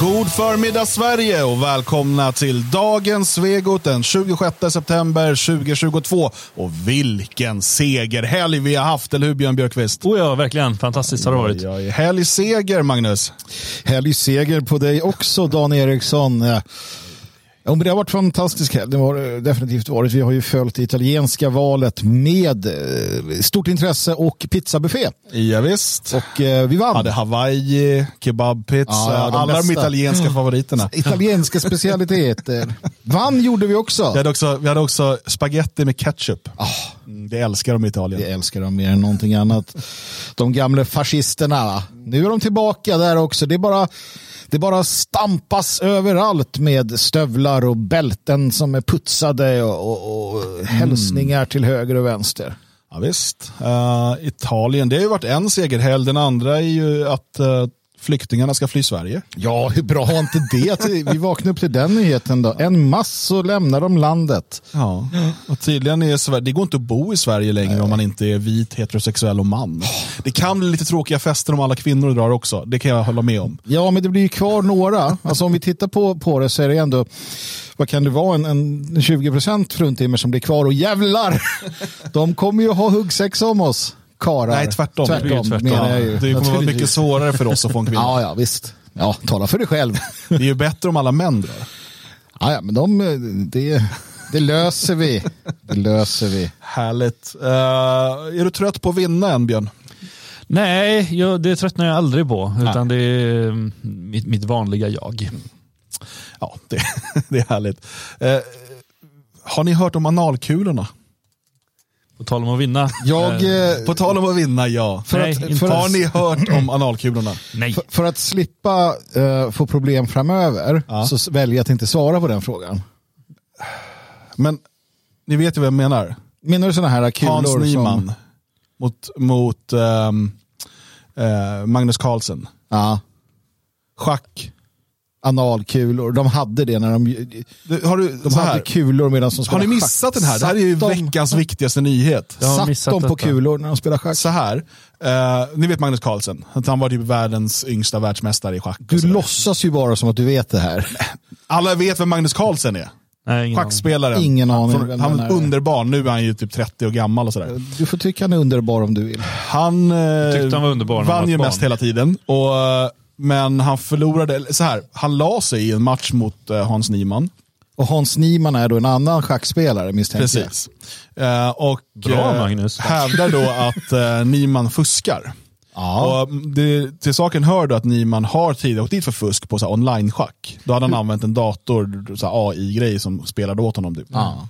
God förmiddag Sverige och välkomna till dagens Svegot den 26 september 2022. Och vilken segerhelg vi har haft, eller hur Björn Björkqvist? Oh ja, verkligen. Fantastiskt har det varit. Ja, ja, helg seger, Magnus. Helg seger på dig också, Dan Eriksson. Ja. Men det har varit fantastiskt helg. Det har definitivt varit. Vi har ju följt det italienska valet med eh, stort intresse och pizzabuffé. Ja, visst. Och eh, vi vann. Hade Hawaii, kebabpizza, Ja, ja, de alla de italienska favoriterna. Italienska specialiteter. Vann gjorde vi också. Vi hade också, vi hade också spaghetti med ketchup. Mm, det älskar de i Italien. Vi älskar dem mer än någonting annat. De gamla fascisterna. Nu är de tillbaka där också. Det är bara, det bara stampas överallt med stövlar och bälten som är putsade och, och, och hälsningar till höger och vänster. Ja, visst. Eh, Italien, det har ju varit en segerhelg. Den andra är ju att eh, flyktingarna ska fly Sverige. Ja, hur bra har inte det? Vi vaknade upp till den nyheten då. En mass och lämnar de landet. Ja, och tydligen är Sverige, det går inte att bo i Sverige längre om man inte är vit, heterosexuell och man. Det kan bli lite tråkiga fester om alla kvinnor drar också, det kan jag hålla med om. Ja, men det blir ju kvar några. Alltså om vi tittar på, på det så är det ändå, vad kan det vara, en, en 20 procent fruntimmer som blir kvar. Och jävlar, de kommer ju ha huggsex om oss, karar. Nej, tvärtom. Det tvärtom. menar jag ju. Det kommer vara mycket svårare för oss att få en kvinna. Ja, ja, visst. Ja, tala för dig själv. Det är ju bättre om alla män drar. Ja, ja men de, det, det löser vi. Det löser vi. Härligt. Eh, är du trött på att vinna än, Björn? Nej, jag, det tröttnar jag aldrig på. Utan det är mm, mitt, mitt vanliga jag. Ja, det, det är härligt. Eh, har ni hört om analkulorna? På tal om att vinna. Jag, eh, På tal om att vinna, ja. för, Nej, att, för, Har ni hört om analkulorna? Nej. för, för att slippa eh, få problem framöver Ja. så väljer jag att inte svara på den frågan. Men ni vet ju vad jag menar. Menar du sådana här kulor? Hans som- Nyman mot, mot ehm, eh, Magnus Carlsen. Ja, Schack. Analkulor. De hade det när de... Du, har du, De så hade här, kulor medan de har spelade ni missat den här? Det här är ju de- veckans viktigaste nyhet. Har Satt de på detta. kulor när de spelade schack? Så här, eh, ni vet Magnus Carlsen, att han var typ världens yngsta världsmästare i schack. och Du låtsas ju bara som att du vet det här. Alla vet vem Magnus Carlsen är. Nej, ingen. Schackspelaren. Ingen aning Från, han är underbar, nu är han ju typ 30 år gammal och sådär. Du får tycka han är underbar om du vill. Han eh, han var underbar han vann var ju mest hela tiden. Och, eh, men han förlorade, så här, han la sig i en match mot eh, Hans Niemann. Och Hans Niemann är då en annan schackspelare misstänker jag. Precis. Eh, och Bra, eh, Magnus. hävdar då att eh, Niemann fuskar. Ja. Och det, till saken hör då att Niemann har tidigare åkt dit för fusk på online-schack. Då hade han använt en dator, AI-grej som spelade åt honom. Typ. Ja.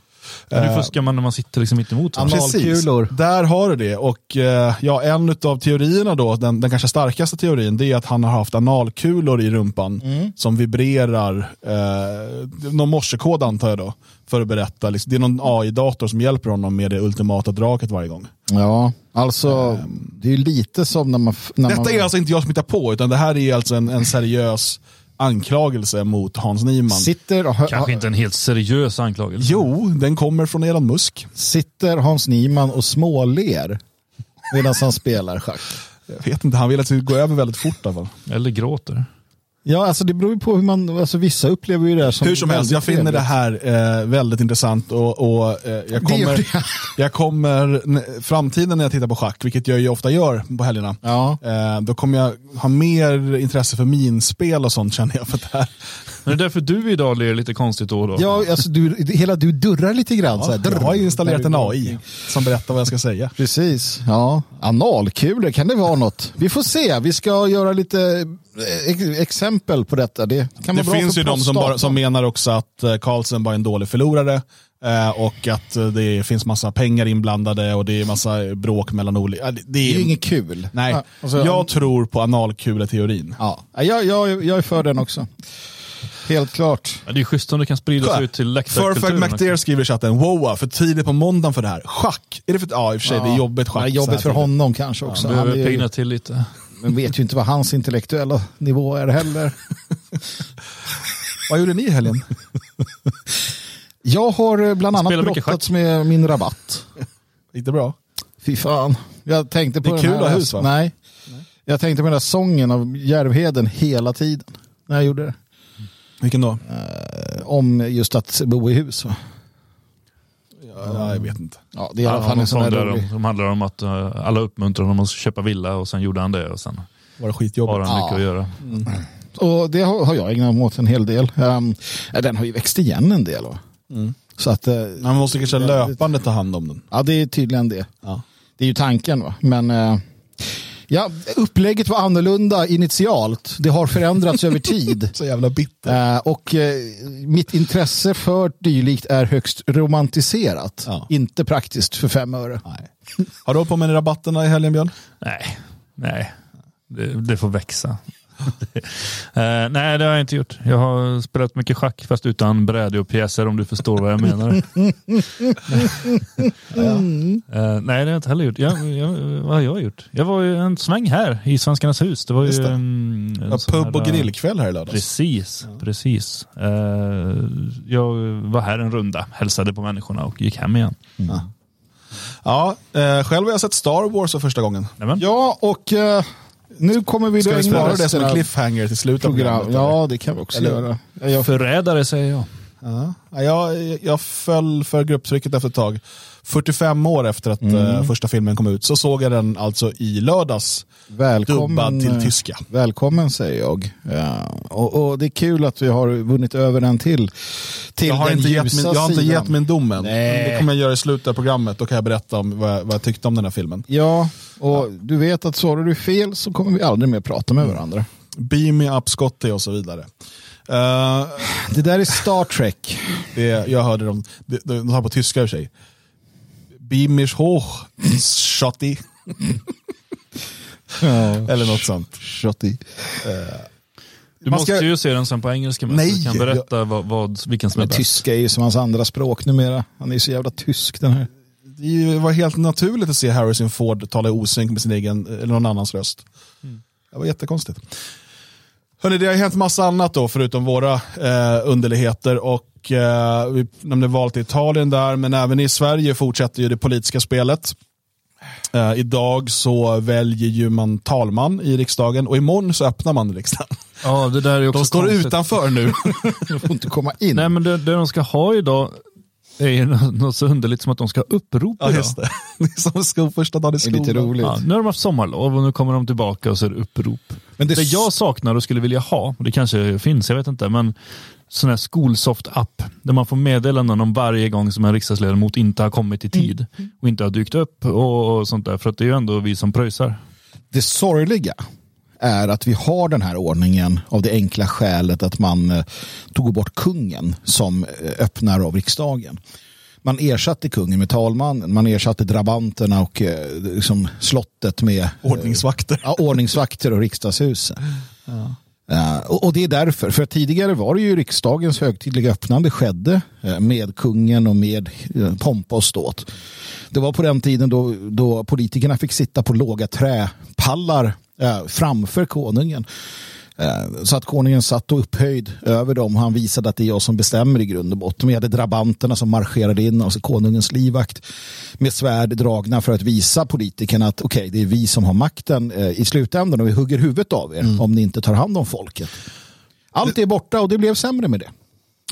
Men Hur fuskar man när man sitter liksom mitt emot varandra? Anal- Precis, Analkulor. där har du det. Och eh, ja, en av teorierna då, den, den kanske starkaste teorin, det är att han har haft analkulor i rumpan Mm. som vibrerar, eh, någon morsekod antar jag då, för att berätta. Liksom, det är någon AI-dator som hjälper honom med det ultimata draket varje gång. ja, alltså det är ju lite som när man... När Detta man är alltså inte jag som hittar på, utan det här är alltså en, en seriös anklagelse mot Hans Niemann. sitter, och hö- Kanske inte en helt seriös anklagelse. Jo, den kommer från Elon Musk. sitter Hans Niemann och småler medan han spelar schack. Jag vet inte, han vill att det ska gå över väldigt fort i alla fall. Eller gråter. Ja, alltså det beror ju på hur man... Alltså vissa upplever ju det här som Hur som helst, jag finner det här eh, väldigt intressant och, och eh, jag, kommer, det. jag kommer, framtiden när jag tittar på schack, vilket jag ju ofta gör på helgerna, Ja. eh, då kommer jag ha mer intresse för minspel och sånt känner jag. För det här. Men det är därför du idag ler lite konstigt då då. Ja, alltså du, hela du durrar lite grann. så här. Jag har ju installerat en AI som berättar vad jag ska säga. Precis, ja. Analkulor, kan det vara något? Vi får se, vi ska göra lite exempel på detta. Det, kan Det vara finns ju de som, bara, som menar också att eh, Carlsen var en dålig förlorare eh, och att eh, det finns massa pengar inblandade och det är massa bråk mellan olika... Det, Det är ju inget kul. Nej, Ja, alltså, jag tror på analkuleteorin. Ja, jag, jag, jag är för den också. Helt klart. Ja, det är schysst om det kan spridas ut till Perfect läktarkulturen. McDare skriver i chatten, wowa, för tidigt på måndagen för det här. Schack, är det för, ja i och för sig, det är jobbigt schack. Ja, jobbigt för honom kanske också. Han Behöver är pigna till lite. Men vet ju inte vad hans intellektuella nivå är heller. Vad gjorde ni i helgen? Jag har eh, bland annat brottats med min rabatt. Gick det bra? Fy fan. Jag tänkte på Det är kul här, hus, va? Nej. Jag tänkte på den där sången av Järvheden hela tiden. när jag gjorde det. Vilken då? Eh, om just att bo i hus. Va? Ja, jag vet inte. Ja, det är i alla fall en sån där där rolig. de- som handlar om att eh, alla uppmuntrar honom att köpa villa och sen gjorde han det och sen Var det har skitjobbigt? han mycket Ja. att göra. Och det har, har jag ägnat mig åt en hel del. Um, den har ju växt igen en del. Va? Mm. Så att, eh, Man måste kanske löpande ta hand om den. ja, det är tydligen det. Ja. Det är ju tanken. Va? Men eh, ja, upplägget var annorlunda initialt. Det har förändrats över tid. Så jävla bitter. Eh, och eh, mitt intresse för dylikt är högst romantiserat. Ja. Inte praktiskt för fem öre. Nej. Har du hållit på med rabatterna i helgen Björn? Nej, nej. Det, det får växa. Eh, nej, det har jag inte gjort. Jag har spelat mycket schack fast utan bräde och pjäser om du förstår vad jag menar. Eh, nej, det har jag inte heller gjort. Jag, jag, vad har jag gjort? Jag var ju en sväng här i Svenskarnas hus. Det var ju Just det. en, en Ja, pub och här, eh, grillkväll här i lördags. Precis, precis. Eh, jag var här en runda, hälsade på människorna och gick hem igen. Ja, eh, själv har jag sett Star Wars för första gången. Nämen. Ja, och nu kommer vi Ska då vi spara det som en cliffhanger till slutet av program. programmet? Ja, det kan vi också Eller- göra. Jag, Förrädare säger jag. Ja. Ja, jag, jag föll för grupptrycket efter ett tag. 45 år efter att eh, första filmen kom ut så såg jag den alltså i lördags. välkommen, Dubbad till eh, tyska. Välkommen säger jag. Ja, och, och det är kul att vi har vunnit över den till, till Jag har, inte gett, min, jag har inte sidan. gett min dom än. Det kommer jag göra i slutet av programmet. Då kan jag berätta om vad jag, vad jag tyckte om den här filmen. Ja, och du vet att svarar du fel så kommer vi aldrig mer prata med varandra. Beam me up Scotty och så vidare. Eh, Det där är Star Trek. det, jag hörde dem, de, de, de har på tyska i sig. Beam mich hoch, Scotty. Eller något sånt. Du Shotty. Man måste ska- ju se den sen på engelska med. Nej, du kan berätta vad, vad, vilken som är Men bäst. tyska är ju som hans andra språk numera. Han är ju så jävla tysk den här. Det var helt naturligt att se Harrison Ford tala i osynk med sin egen, eller någon annans röst. Det var jättekonstigt. Hörrni, det har hänt massa annat då, förutom våra eh, underligheter. Och eh, Vi nämnde valet i Italien där, men även i Sverige fortsätter ju det politiska spelet. Eh, idag så väljer ju man talman i riksdagen och imorgon så öppnar man riksdagen. Ja, det där är också De står konstigt. utanför nu. De får inte komma in. Nej, men det, det de ska ha idag är ju nå- något så underligt som att de ska ha upprop ja, idag. just det. det är som sko, första dagen i det är skolan. lite roligt. Ja, nu har de haft sommarlov och nu kommer de tillbaka och så är det upprop. Men det, Det jag saknar och skulle vilja ha, och det kanske finns, jag vet inte, men sån här Skolsoft-app där man får meddelanden om varje gång som en riksdagsledamot inte har kommit i tid och inte har dykt upp och, och sånt där. För att det är ju ändå vi som pröjsar. det sorgliga är att vi har den här ordningen av det enkla skälet att man eh, tog bort kungen som eh, öppnare av riksdagen. Man ersatte kungen med talmannen, man ersatte drabanterna och eh, liksom slottet med Ordningsvakter. ja, ordningsvakter och riksdagshuset. Ja, och, och det är därför, för tidigare var det ju riksdagens högtidliga öppnande skedde med kungen och med pompa och ståt. Det var på den tiden då, då politikerna fick sitta på låga träpallar eh, framför konungen. Eh, Så att konungen satt och upphöjd över dem. Han visade att det är jag som bestämmer i grund och botten. Vi hade drabanterna som marscherade in, alltså konungens livvakt med svärd dragna för att visa politikerna att okej, det är vi som har makten eh, i slutändan och vi hugger huvudet av er om ni inte tar hand om folket. Allt är borta och det blev sämre med det.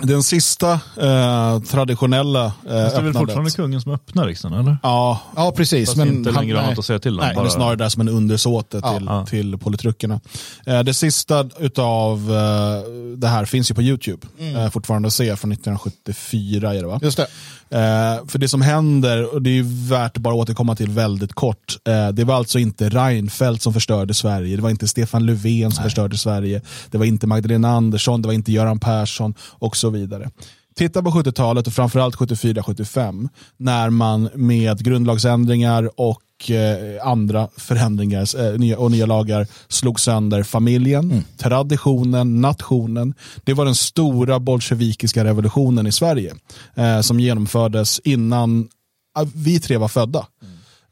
Den sista eh, traditionella eh, Det är väl fortfarande kungen som öppnar riksdagen, eller? Ja, Ja, precis. Fast men inte han- längre nej. något att säga till om. Nej, det är bara- snarare där som en undersåte Ja, till, ja. till politrukerna. Eh, det sista utav eh, det här finns ju på YouTube. Eh, fortfarande att se från 1974 är det va? Just det. Eh, för det som händer, och det är värt att bara återkomma till väldigt kort, eh, det var alltså inte Reinfeldt som förstörde Sverige, det var inte Stefan Löfven som förstörde Sverige, det var inte Magdalena Andersson, det var inte Göran Persson och så vidare. Titta på 70-talet och framförallt 74-75 när man med grundlagsändringar och eh, andra förändringar eh, nya, och nya lagar slog sönder familjen, traditionen, nationen. Det var den stora bolsjevikiska revolutionen i Sverige eh, som genomfördes innan vi tre var födda.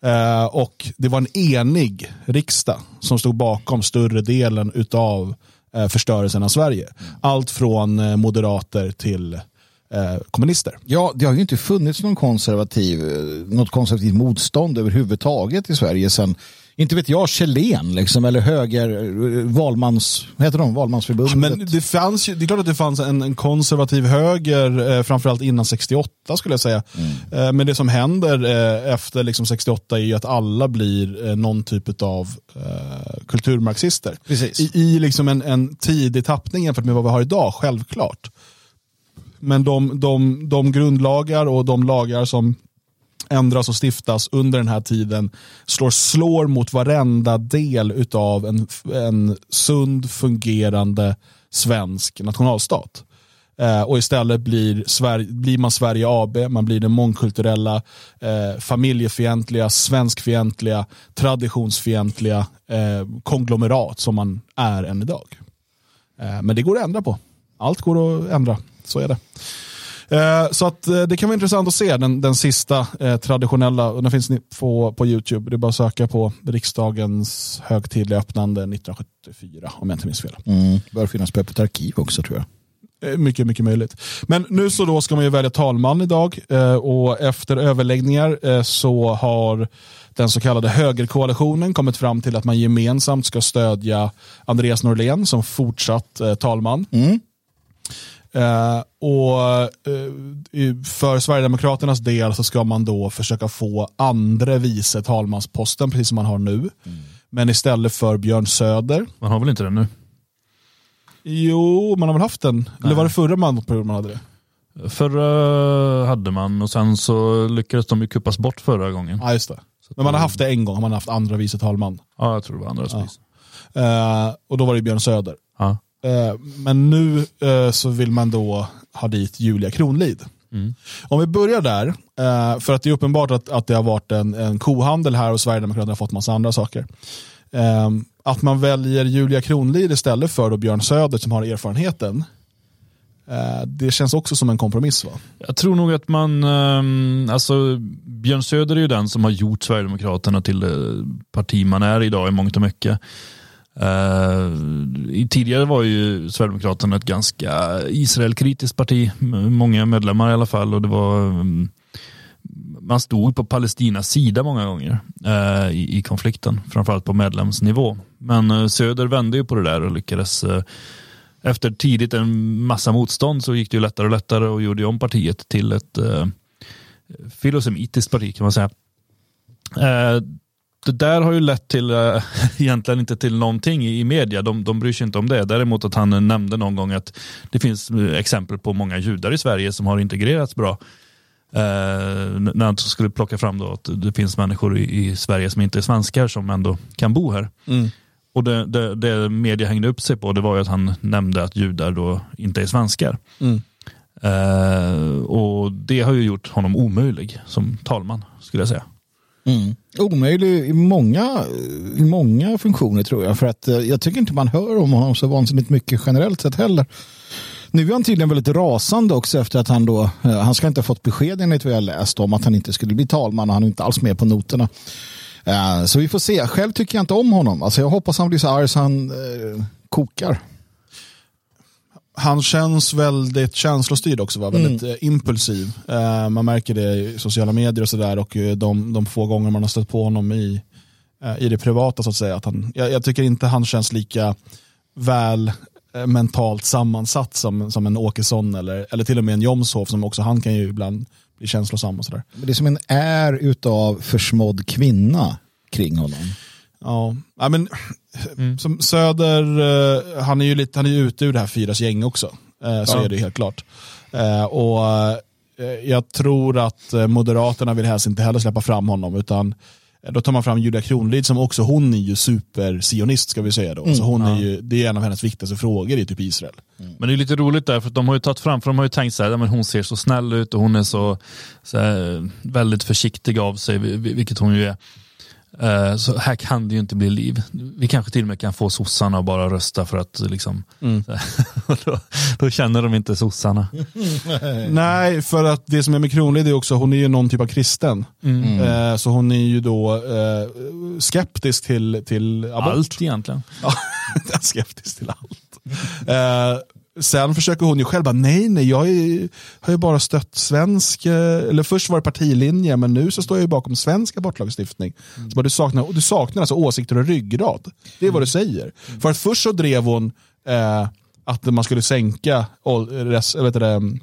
Eh, och det var en enig riksdag som stod bakom större delen utav Eh, förstörelsen av Sverige. Allt från eh, moderater till eh, kommunister. Ja, det har ju inte funnits någon konservativ, något konservativt motstånd överhuvudtaget i Sverige sedan inte vet jag, Kjellén liksom, eller höger, eh, valmans, heter de, valmansförbundet. Men det, fanns ju, det är klart att det fanns en, en konservativ höger, eh, framförallt innan 68 skulle jag säga. Mm. Eh, men det som händer eh, efter liksom 68 är ju att alla blir eh, någon typ av eh, kulturmarxister. Precis. I, i liksom en, en tidig tappning jämfört med vad vi har idag, självklart. Men de, de, de grundlagar och de lagar som ändras och stiftas under den här tiden slår, slår mot varenda del av en, en sund fungerande svensk nationalstat. Eh, och istället blir, Sverige, blir man Sverige AB, man blir den mångkulturella, eh, familjefientliga, svenskfientliga, traditionsfientliga eh, konglomerat som man är än idag. Eh, men det går att ändra på. Allt går att ändra, så är det. Eh, Så att eh, det kan vara intressant att se den, den sista eh, traditionella, den finns på, på YouTube. Det är bara att söka på riksdagens högtidliga öppnande 1974, om jag inte minns fel. Mm, bör finnas på Öppet arkiv också tror jag. Mycket, mycket möjligt. Men nu så då ska man ju välja talman idag och efter överläggningar så har den så kallade högerkoalitionen kommit fram till att man gemensamt ska stödja Andreas Norlén som fortsatt talman. Eh, och eh, för Sverigedemokraternas del så ska man då försöka få andra vice talmansposten precis som man har nu. Men istället för Björn Söder. Man har väl inte det nu? Jo, man har väl haft den. Eller var det förra mandatperioden man hade det? Förra hade man och sen så lyckades de ju kuppas bort förra gången. Ja, just det. Men man har haft det en gång, har man haft andra vice talman. Ja, jag tror det var andra spis. Eh, och då var det Björn Söder. Ja. Eh, men nu eh, så vill man då ha dit Julia Kronlid. Om vi börjar där, eh, för att det är uppenbart att, att det har varit en, en kohandel här och Sverigedemokraterna har fått massa andra saker. Att man väljer Julia Kronlid istället för Björn Söder som har erfarenheten. Det känns också som en kompromiss va? Jag tror nog att man, ehm, alltså Björn Söder är ju den som har gjort Sverigedemokraterna till det parti man är idag i mångt och mycket. Uh, tidigare var ju Sverigedemokraterna ett ganska Israelkritiskt parti, många medlemmar i alla fall och det var um, man stod på Palestinas sida många gånger uh, i, i konflikten, framförallt på medlemsnivå. Men uh, Söder vände ju på det där och lyckades efter tidigt en massa motstånd så gick det ju lättare och lättare och gjorde om partiet till ett eh, filosemitiskt parti kan man säga. Eh, det där har ju lett till, eh, egentligen inte till någonting i, i media, de, de bryr sig inte om det. Däremot att han nämnde någon gång att det finns eh, exempel på många judar i Sverige som har integrerats bra. Eh, när han skulle plocka fram då att det finns människor i, i Sverige som inte är svenskar som ändå kan bo här. Och det, det, det media hängde upp sig på det var ju att han nämnde att judar då inte är svenskar. Eh, och det har ju gjort honom omöjlig som talman skulle jag säga. Mm. Omöjlig i många, i många funktioner tror jag. För att eh, jag tycker inte man hör om honom så vansinnigt mycket generellt sett heller. Nu är han tydligen väldigt rasande också efter att han då, eh, han ska inte ha fått besked enligt vad jag läst om att han inte skulle bli talman och han är inte alls med på noterna. Eh, så vi får se. Själv tycker jag inte om honom. Alltså jag hoppas han blir så arg så han eh, kokar. Han känns väldigt känslostyrd också, va? väldigt eh, impulsiv. Eh, man märker det i sociala medier och sådär och eh, de, de få gånger man har stött på honom i, eh, i det privata så att säga. Att han, jag, jag tycker inte han känns lika väl eh, mentalt sammansatt som, som en Åkesson eller, eller till och med en Jomshof som också han kan ju ibland bli känslosam och sådär. Det är som en är utav försmådd kvinna kring honom. Ja, ja men som Söder, eh, han är ju lite, han är ute ur det här Fyras gäng också. Eh, så Ja. är det helt klart. Eh, och jag tror att Moderaterna vill helst inte heller släppa fram honom utan då tar man fram Julia Kronlid som också hon är ju super-sionist ska vi säga då. så hon är ju, det är en av hennes viktigaste frågor i typ Israel. Men det är lite roligt där för de har ju tagit fram, för de har ju tänkt så här, ja, men hon ser så snäll ut och hon är så, så här, väldigt försiktig av sig, vil- vilket hon ju är. Eh, Så här kan det ju inte bli liv. Vi kanske till och med kan få sossarna att bara rösta för att liksom, och då, då känner de inte sossarna. Nej, för att det som är med Kronlid är också, hon är ju någon typ av kristen. Mm. Eh, så hon är ju då eh, skeptisk till, till abort. Allt egentligen. Ja, skeptisk till allt. Eh, sen försöker hon ju själv bara, nej, nej, jag är, har ju bara stött svensk, eh, eller först var det partilinje, men nu så står jag ju bakom svensk abortlagstiftning. Mm. Så bara, du, saknar, du saknar alltså åsikter och ryggrad. Det är vad du säger. För att först så drev hon eh, att man skulle sänka ål- res, vet det,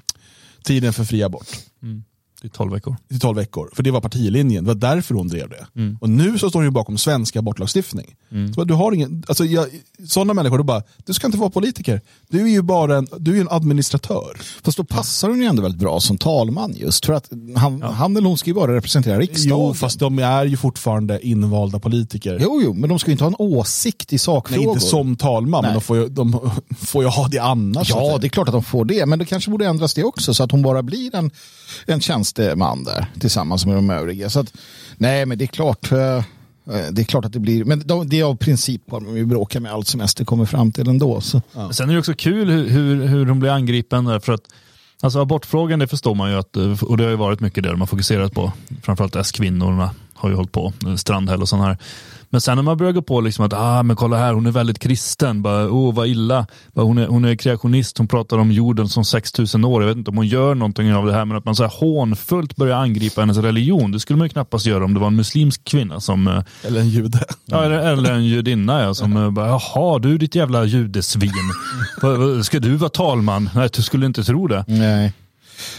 tiden för fri abort Det är 12 veckor. till 12 veckor. För det var partilinjen, det var därför hon drev det. Mm. Och nu så står hon ju bakom svensk abortlagstiftning. Så bara, du har ingen, alltså jag, sådana människor, då bara, du ska inte vara politiker. Du är ju bara en, du är en administratör. Fast då passar hon ju ändå väldigt bra som talman just. För att han, han eller hon ska ju bara representera riksdagen. Jo, fast de är ju fortfarande invalda politiker. Jo, jo, men de ska ju inte ha en åsikt i Nej, sakfrågor. inte som talman, Nej. men de får, ju, de får ju ha det annars. så Ja, det är klart att de får det, men det kanske borde ändras det också så att hon bara blir en, en tjänsteman där tillsammans med de övriga. Så att, nej, men det är klart. eh, eh, Det är klart att det blir, men de, det är av princip de ju bråkar med allt som SD kommer fram till ändå. Så. Men Sen är det också kul hur, hur, hur de blir angripen där för att Alltså abortfrågan, det förstår man ju att, och det har ju varit mycket det de har fokuserat på. Framförallt S-kvinnorna har ju hållit på, Strandhäll och sådana här. Men sen när man börjar gå på liksom att, ah men kolla här, hon är väldigt kristen, bara, oh vad illa. Bara, hon, är, hon är kreationist, hon pratar om jorden som 6000 år. Jag vet inte om hon gör någonting av det här, men att man så här hånfullt börjar angripa hennes religion, det skulle man ju knappast göra om det var en muslimsk kvinna som eh, Eller en jude. Ja, eller, eller en judinna ja, som eh, bara, jaha du ditt jävla judesvin. Ska du vara talman? Nej, du skulle inte tro det. Nej.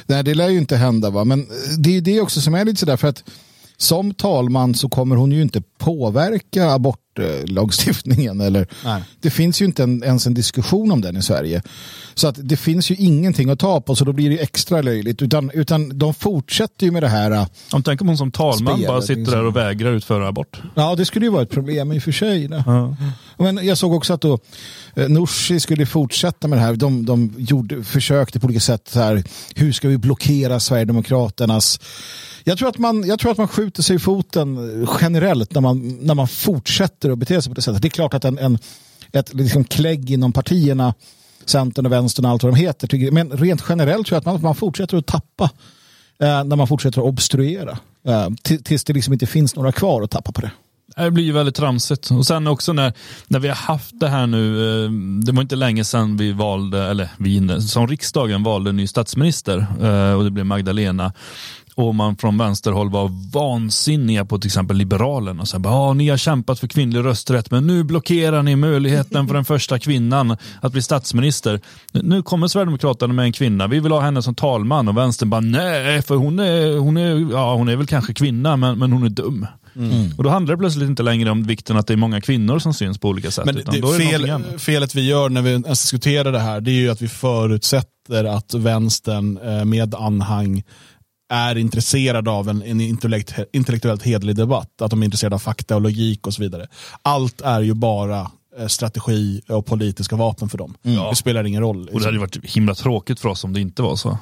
Nej, det lär ju inte hända. Va? Men det är det också som är lite sådär för att som talman så kommer hon ju inte påverka abortlagstiftningen. Eller, Nej. det finns ju inte en, ens en diskussion om den i Sverige. Så att det finns ju ingenting att ta på så då blir det extra löjligt. Utan, utan de fortsätter ju med det här. äh, Om tänk om hon som talman Spelet, bara sitter liksom. där och vägrar utföra abort. Ja, det skulle ju vara ett problem i och för sig. det. Men jag såg också att då, eh, Nooshi skulle fortsätta med det här. De, de gjorde, försökte på olika sätt, här, hur ska vi blockera Sverigedemokraternas... Jag tror, att man, jag tror att man skjuter sig i foten eh, generellt när man, när man fortsätter att bete sig på det sättet. Det är klart att en, en, ett liksom klägg inom partierna, Centern och Vänstern och allt vad de heter, tycker, men rent generellt tror jag att man, man fortsätter att tappa eh, när man fortsätter att obstruera. Eh, tills det liksom inte finns några kvar att tappa på det. Det blir ju väldigt tramsigt. Och sen också när, när vi har haft det här nu, eh, det var inte länge sedan vi valde, eller vi, som riksdagen valde en ny statsminister eh, och det blev Magdalena. Och man från vänsterhåll var vansinniga på till exempel Liberalerna. Så här, "Ah, ni har kämpat för kvinnlig rösträtt men nu blockerar ni möjligheten för den första kvinnan att bli statsminister. Nu kommer Sverigedemokraterna med en kvinna, vi vill ha henne som talman och vänstern bara nej, för hon är, hon är, ja, hon är väl kanske kvinna men, men hon är dum. Och då handlar det plötsligt inte längre om vikten att det är många kvinnor som syns på olika sätt. Men det, det fel, felet vi gör när vi ens diskuterar det här, det är ju att vi förutsätter att vänstern eh, med anhang är intresserad av en, en intellekt, intellektuellt hedlig debatt. Att de är intresserade av fakta och logik och så vidare. Allt är ju bara eh, strategi och politiska vapen för dem. Det spelar ingen roll. Och det hade ju varit himla tråkigt för oss om det inte var så.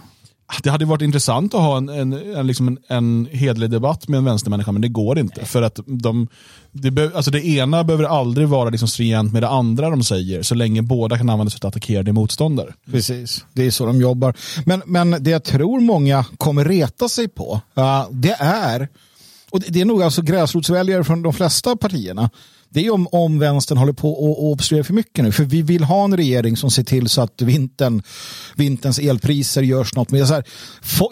Det hade varit intressant att ha en, en, en, liksom en, en hedlig debatt med en vänstermänniska, men det går inte. För att de, det, be, alltså det ena behöver aldrig vara liksom stringent med det andra de säger, så länge båda kan användas för att attackera din motståndare. Precis, det är så de jobbar. Men, men det jag tror många kommer reta sig på, uh, det är, och det, det är nog alltså gräsrotsväljare från de flesta partierna, det är om, om vänstern håller på och, och obstruerar för mycket nu. För vi vill ha en regering som ser till så att vintern, vinterns elpriser görs något med. Så här,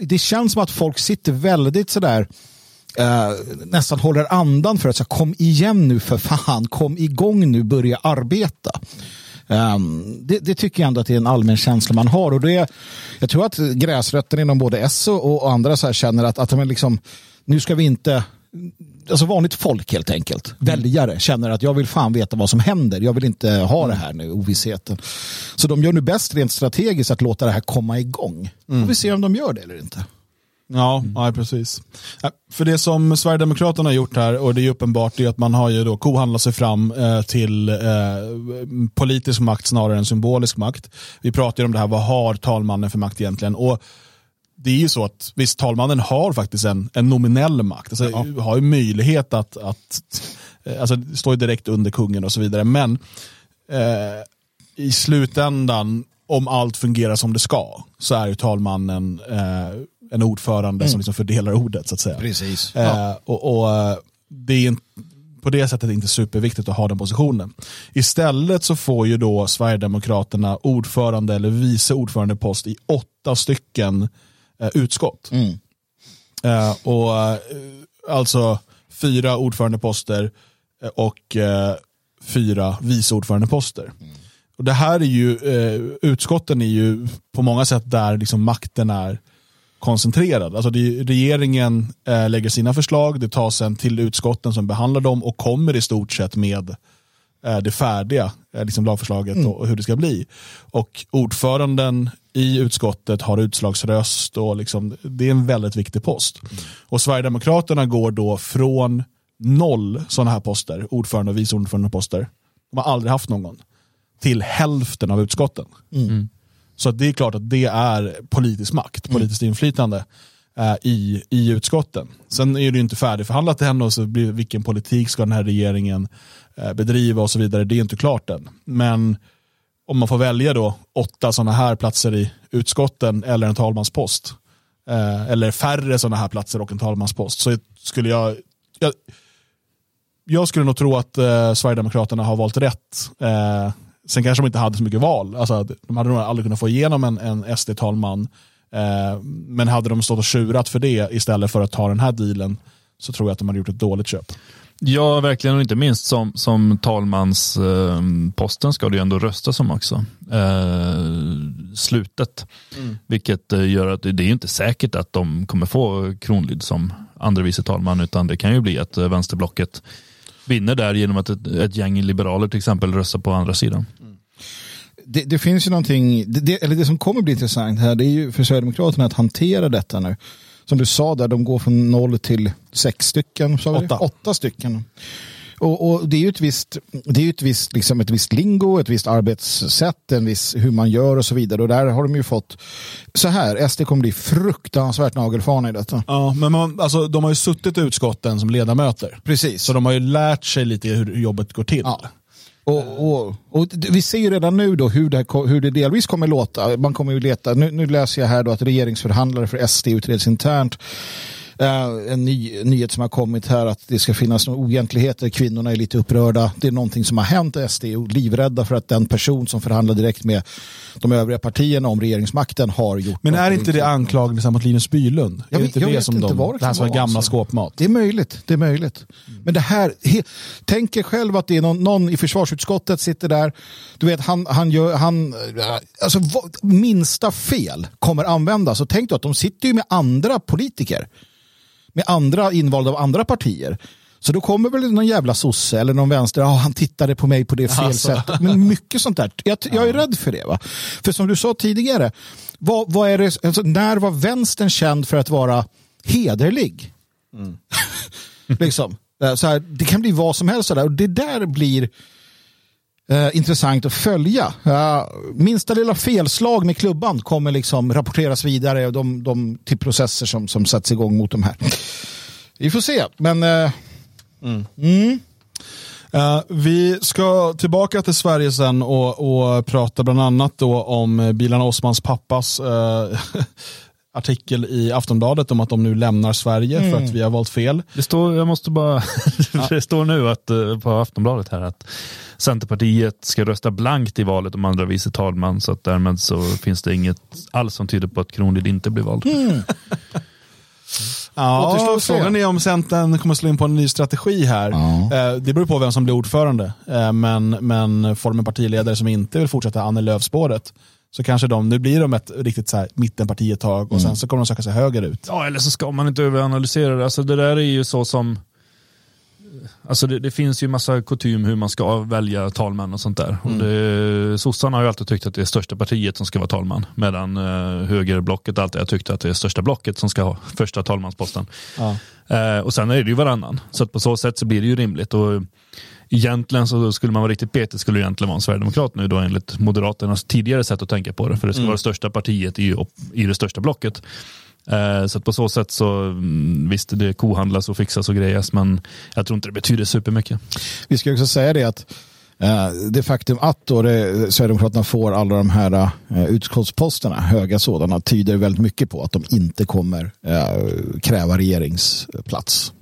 det känns som att folk sitter väldigt sådär, Uh, eh, nästan håller andan för att så kom igen nu för fan, kom igång nu, börja arbeta. Um, det, det tycker jag ändå att det är en allmän känsla man har. Och det, jag tror att gräsrötterna inom både S och, och andra så här känner att, att de är liksom, nu ska vi inte Alltså vanligt folk helt enkelt, väljare, känner att jag vill fan veta vad som händer. Jag vill inte ha det här nu, ovissheten. Så de gör nu bäst rent strategiskt att låta det här komma igång. Och vi ser om de gör det eller inte. Ja, ja precis. För det som Sverigedemokraterna har gjort här, och det är uppenbart, det är att man har ju då kohandlat sig fram eh, till eh, politisk makt snarare än symbolisk makt. Vi pratar ju om det här, vad har talmannen för makt egentligen? Och det är ju så att visst, talmannen har faktiskt en, en nominell makt. Alltså, Har ju möjlighet att, att eh, alltså, stå ju direkt under kungen och så vidare. Men eh, i slutändan, om allt fungerar som det ska, så är ju talmannen eh, en ordförande som liksom fördelar ordet så att säga. Precis. Eh, och, och eh, det är en, på det sättet inte superviktigt att ha den positionen. Istället så får ju då Sverigedemokraterna ordförande eller vice ordförande post i åtta stycken eh, utskott. Eh, och eh, Alltså fyra ordförandeposter eh, och eh, fyra vice ordförandeposter. Och det här är ju, eh, utskotten är ju på många sätt där liksom makten är koncentrerad. Alltså det, regeringen eh, lägger sina förslag, det tas sen till utskotten som behandlar dem och kommer i stort sett med eh, det färdiga eh, liksom lagförslaget och, och hur det ska bli. Och ordföranden i utskottet har utslagsröst och liksom, det är en väldigt viktig post. Och Sverigedemokraterna går då från noll sådana här poster, ordförande och vice ordförande poster, de har aldrig haft någon, till hälften av utskotten. Så att det är klart att det är politisk makt, politiskt inflytande eh, i, i utskotten. Sen är det ju inte färdigförhandlat än och så blir, vilken politik ska den här regeringen eh, bedriva och så vidare. Det är inte klart än. Men om man får välja då åtta sådana här platser i utskotten eller en talmanspost eh, eller färre sådana här platser och en talmanspost så skulle jag, jag jag skulle nog tro att eh, Sverigedemokraterna har valt rätt. Eh, sen kanske de inte hade så mycket val. Alltså, de hade nog aldrig kunnat få igenom en, en SD-talman. Eh, men hade de stått och tjurat för det istället för att ta den här dealen så tror jag att de hade gjort ett dåligt köp. Ja, verkligen och inte minst som, som talmansposten ska det ju ändå röstas om också. Eh, slutet. Vilket eh, gör att det är ju inte säkert att de kommer få Kronlid som andre vice talman utan det kan ju bli att eh, vänsterblocket vinner där genom att ett, ett gäng liberaler till exempel röstar på andra sidan. det, det finns ju någonting, det, det, eller det som kommer bli intressant här, det är ju för Sverigedemokraterna att hantera detta nu. Som du sa där, de går från noll till sex stycken. Åtta. Åtta stycken. Och, och det är ju ett visst, det är ett visst, liksom ett visst lingo, ett visst arbetssätt, en viss hur man gör och så vidare. Och där har de ju fått, så här, SD kommer bli fruktansvärt nagelfarna i detta. Ja, men man, alltså, de har ju suttit i utskotten som ledamöter. Precis. Så de har ju lärt sig lite hur jobbet går till. Ja. Och, och, och d- vi ser ju redan nu då hur det, här hur det delvis kommer låta. Man kommer ju leta, nu, nu läser jag här då att regeringsförhandlare för SD utreds internt. Eh, en ny nyhet som har kommit här att det ska finnas några oegentligheter. Kvinnorna är lite upprörda. Det är någonting som har hänt. SD är livrädda för att den person som förhandlar direkt med de övriga partierna om regeringsmakten har gjort Men är inte det anklagelser mot Linus Bylund? Jag är vet- inte jag det vet som inte de, vad det det här som gamla alltså. skåpmat? Det är möjligt. Det är möjligt. Men det här, he, tänk er själv att det är någon, någon i försvarsutskottet sitter där. Du vet, han, han gör, han, alltså vad, minsta fel kommer användas. Och tänk då att de sitter ju med andra politiker. Med andra invalda av andra partier. Så då kommer väl någon jävla sosse eller någon vänster, ja han tittade på mig på det fel Alltså. sättet. Men mycket sånt där. Jag, jag är rädd för det. Va? För som du sa tidigare, vad, vad är det, alltså, när var vänstern känd för att vara hederlig? liksom. Eh, Så här, det kan bli vad som helst. Där. Och det där blir eh, intressant att följa. Uh, minsta lilla felslag med klubban kommer liksom rapporteras vidare och de, de, till processer som, som sätts igång mot de här. Vi får se, men eh, Eh, vi ska tillbaka till Sverige sen och, och prata bland annat då om Bilan Osmans pappas eh, artikel i Aftonbladet om att de nu lämnar Sverige för att vi har valt fel. Det står, jag måste bara, det står nu att, eh, på Aftonbladet här att Centerpartiet ska rösta blankt i valet om andra vice talman så att därmed så finns det inget alls som tyder på att Kronlid inte blir vald. Ja, Återstår att se. frågan är om Centern kommer slå in på en ny strategi här. Ja. Eh, Det beror på vem som blir ordförande. Eh, Men, men får de en partiledare som inte vill fortsätta Annie Lööf-spåret så kanske de, nu blir de ett riktigt så här mittenparti ett tag och sen så kommer de söka sig högerut. Ja, eller så ska man inte överanalysera det. Alltså, det där är ju så som... Alltså det, det finns ju massa kutym hur man ska välja talmän och sånt där. Och det, sossarna har ju alltid tyckt att det är största partiet som ska vara talman. Medan eh, högerblocket alltid har tyckt att det är största blocket som ska ha första talmansposten. Ja. Eh, och sen är det ju varannan. Så att på så sätt så blir det ju rimligt. Och egentligen så skulle man vara riktigt petig skulle egentligen vara en sverigedemokrat nu då enligt Moderaternas tidigare sätt att tänka på det. För det ska vara det största partiet i, i det största blocket. Eh, så att på så sätt så mm, visst det kohandlas och fixas och grejas men jag tror inte det betyder supermycket. vi ska också säga det att eh, det faktum att då det, eh, Sverigedemokraterna får alla de här utskottsposterna, höga sådana, tyder väldigt mycket på att de inte kommer kräva regeringsplats.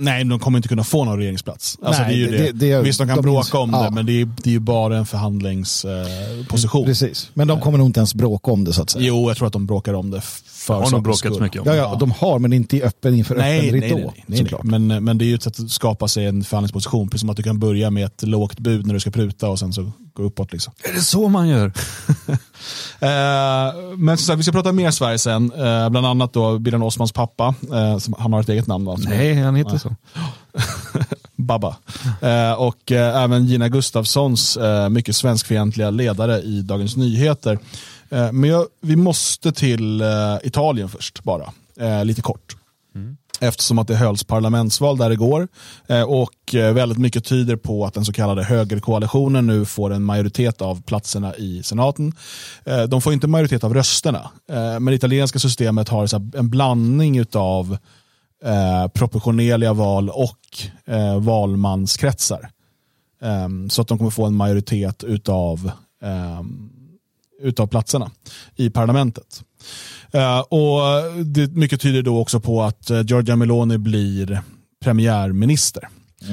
Nej, de kommer inte kunna få någon regeringsplats. Alltså, Nej, det är ju det- det, det- Visst, de kan de bråka om det, ja. men det är, det är ju bara en förhandlingsposition. Precis. Men de kommer nog inte ens bråka om det så att säga. Jo, jag tror att de bråkar om det för Har sakens bråkat skull. mycket om Ja, ja, de har, men inte i öppen inför Nej, öppen nej, ridå. nej, nej, nej, såklart. Men, men det är ju ett sätt att skapa sig en förhandlingsposition. Precis som att du kan börja med ett lågt bud när du ska pruta och sen så gå uppåt. Liksom. Är det så man gör? Eh, men som sagt, vi ska prata mer Sverige sen. Eh, bland annat då Bilan Osmans pappa. Eh, som, han har ett eget namn va? Nej, han heter så. Babba. Eh, och eh, även Gina Gustafssons eh, mycket svenskfientliga ledare i Dagens Nyheter. Men jag, vi måste till Italien först bara, lite kort. Eftersom att det hölls parlamentsval där igår eh, och eh, väldigt mycket tyder på att den så kallade högerkoalitionen nu får en majoritet av platserna i senaten. Eh, de får inte majoritet av rösterna, men det italienska systemet har en blandning av proportionerliga val och valmanskretsar. Ehm, så att de kommer få en majoritet utav, ehm, utav platserna i parlamentet. Eh, och det mycket tyder då också på att eh, Giorgia Meloni blir premiärminister.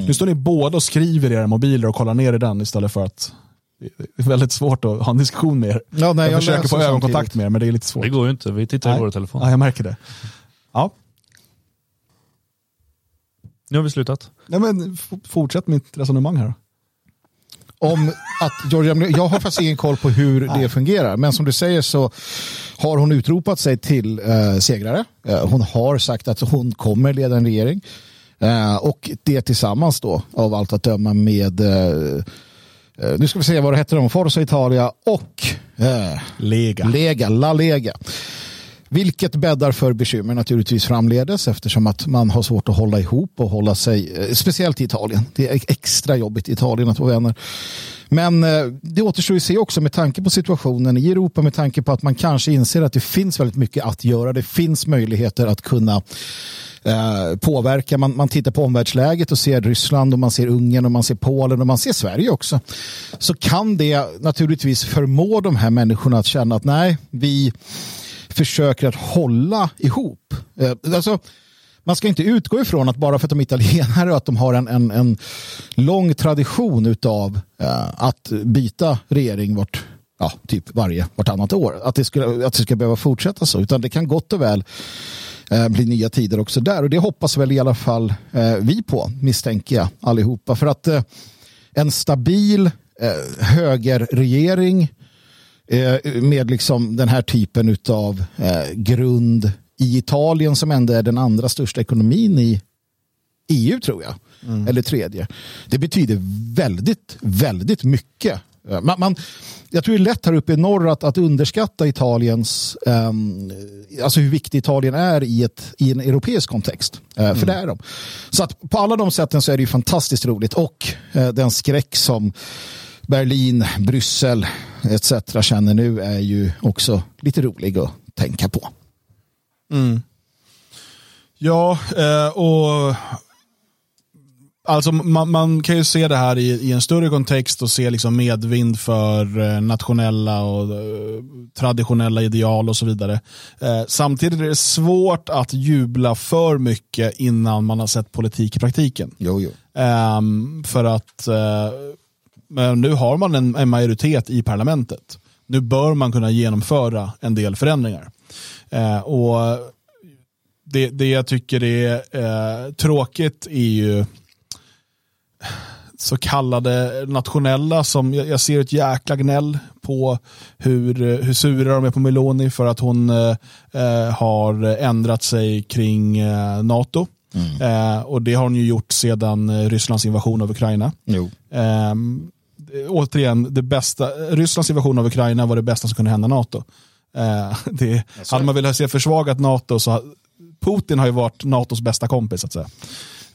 Nu står ni båda och skriver i era mobiler och kollar ner i den istället för att det är väldigt svårt att ha en diskussion med er. Ja, nej, jag, jag försöker få ögonkontakt med er men det är lite svårt. Det går ju inte. Vi tittar i Nej. våra telefoner. Ja, jag märker det. Ja. Nu har vi slutat. Nej, men fortsätt mitt resonemang här. Om att Georgia jag har faktiskt ingen koll på hur det fungerar, men som du säger så har hon utropat sig till eh, segrare. Eh, hon har sagt att hon kommer leda en regering. Eh, och det tillsammans då, av allt att döma med, eh, eh, nu ska vi se vad det heter, de, Forza Italia och eh, Lega. Lega, La Lega. Vilket bäddar för bekymmer naturligtvis framledes eftersom att man har svårt att hålla ihop och hålla sig, eh, speciellt i Italien. Det är extra jobbigt i Italien att vara vänner. Men eh, det återstår att se också med tanke på situationen i Europa, med tanke på att man kanske inser att det finns väldigt mycket att göra. Det finns möjligheter att kunna eh, påverka. Man, man tittar på omvärldsläget och ser Ryssland och man ser Ungern och man ser Polen och man ser Sverige också. Så kan det naturligtvis förmå de här människorna att känna att nej, vi försöker att hålla ihop. Eh, alltså, man ska inte utgå ifrån att bara för att de är italienare och att de har en, en, en lång tradition utav eh, att byta regering vart, ja, typ varje, vartannat år. Att det, skulle, att det ska behöva fortsätta så. Utan det kan gott och väl eh, bli nya tider också där. Och det hoppas väl i alla fall eh, vi på, misstänker jag allihopa. För att eh, en stabil eh, högerregering eh, med liksom den här typen av eh, grund i Italien som ändå är den andra största ekonomin i EU tror jag. Eller tredje. Det betyder väldigt, väldigt mycket. Eh, Man, man, jag tror det är lätt här uppe i norr att, att underskatta Italiens, ehm, alltså hur viktig Italien är i, ett, i en europeisk kontext. Eh, För det är de. Så att på alla de sätten så är det ju fantastiskt roligt och eh, den skräck som Berlin, Bryssel etc. känner nu är ju också lite rolig att tänka på. Ja, eh, och alltså man, man kan ju se det här i, i en större kontext och se liksom medvind för eh, nationella och eh, traditionella ideal och så vidare. Eh, samtidigt är det svårt att jubla för mycket innan man har sett politik i praktiken. Jo, jo. Ehm, för att eh, men nu har man en, en majoritet i parlamentet. Nu bör man kunna genomföra en del förändringar. Eh, och det, det jag tycker är eh, tråkigt är ju så kallade nationella som jag, ser ett jäkla gnäll på hur, hur sura de är på Meloni för att hon eh, eh, har ändrat sig kring eh, NATO. Eh, och det har hon ju gjort sedan eh, Rysslands invasion av Ukraina. Återigen, det bästa, Rysslands invasion av Ukraina var det bästa som kunde hända NATO. Eh, det, hade man velat se försvagat NATO så Putin har ju varit NATOs bästa kompis så att säga.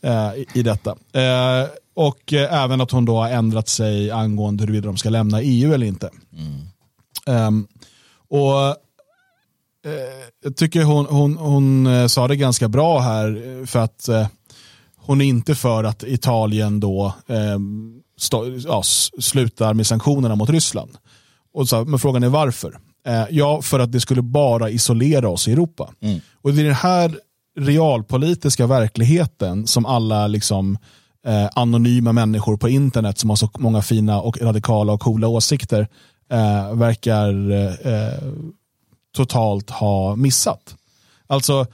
eh, i, i detta. Eh, och eh, även att hon då har ändrat sig angående huruvida de ska lämna EU eller inte. Ehm, och eh, Jag tycker hon, hon, hon eh, sa det ganska bra här för att hon är inte för att Italien då eh, ja, slutar med sanktionerna mot Ryssland. Och så, men frågan är varför? Eh, ja, för att det skulle bara isolera oss i Europa. Och det är den här realpolitiska verkligheten som alla liksom eh, anonyma människor på internet som har så många fina och radikala och coola åsikter eh, verkar eh, totalt ha missat. Alltså,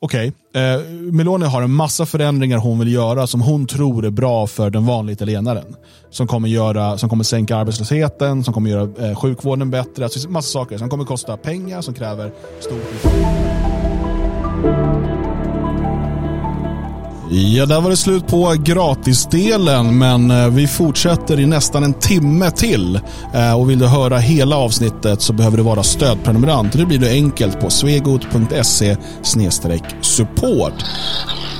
okej, okay, eh, Meloni har en massa förändringar hon vill göra som hon tror är bra för den vanliga italienaren. Som kommer, göra, som kommer sänka arbetslösheten, som kommer göra eh, sjukvården bättre. Alltså massa saker som kommer kosta pengar, som kräver stort... Ja, där var det slut på gratisdelen, men eh, vi fortsätter i nästan en timme till. Eh, och vill du höra hela avsnittet så behöver du vara stödprenumerant. Det blir du enkelt på svegot.se support.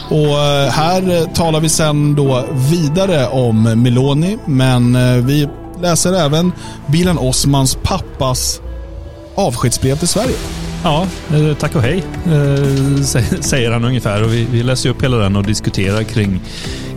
Och eh, här talar vi sen då vidare om Meloni, men vi läser även Bilan Osmans pappas avskedsbrev till Sverige. Ja, eh, tack och hej, eh, säger han ungefär. Och vi, vi läser upp hela den och diskuterar kring,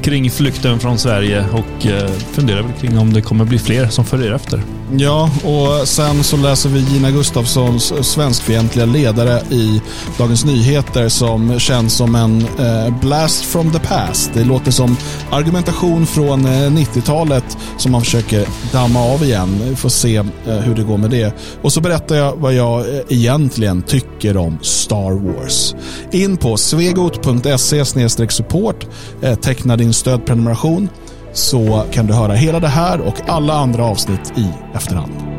kring flykten från Sverige och eh, funderar väl kring om det kommer bli fler som följer efter. Ja, och sen så läser vi Gina Gustafssons svenskfientliga ledare i Dagens Nyheter som känns som en eh, blast from the past. Det låter som argumentation från eh, 90-talet som man försöker damma av igen. Vi får se hur det går med det. Och så berättar jag vad jag egentligen tycker om Star Wars. In på svegot.se support, teckna din din stödprenumeration så kan du höra hela det här och alla andra avsnitt i efterhand.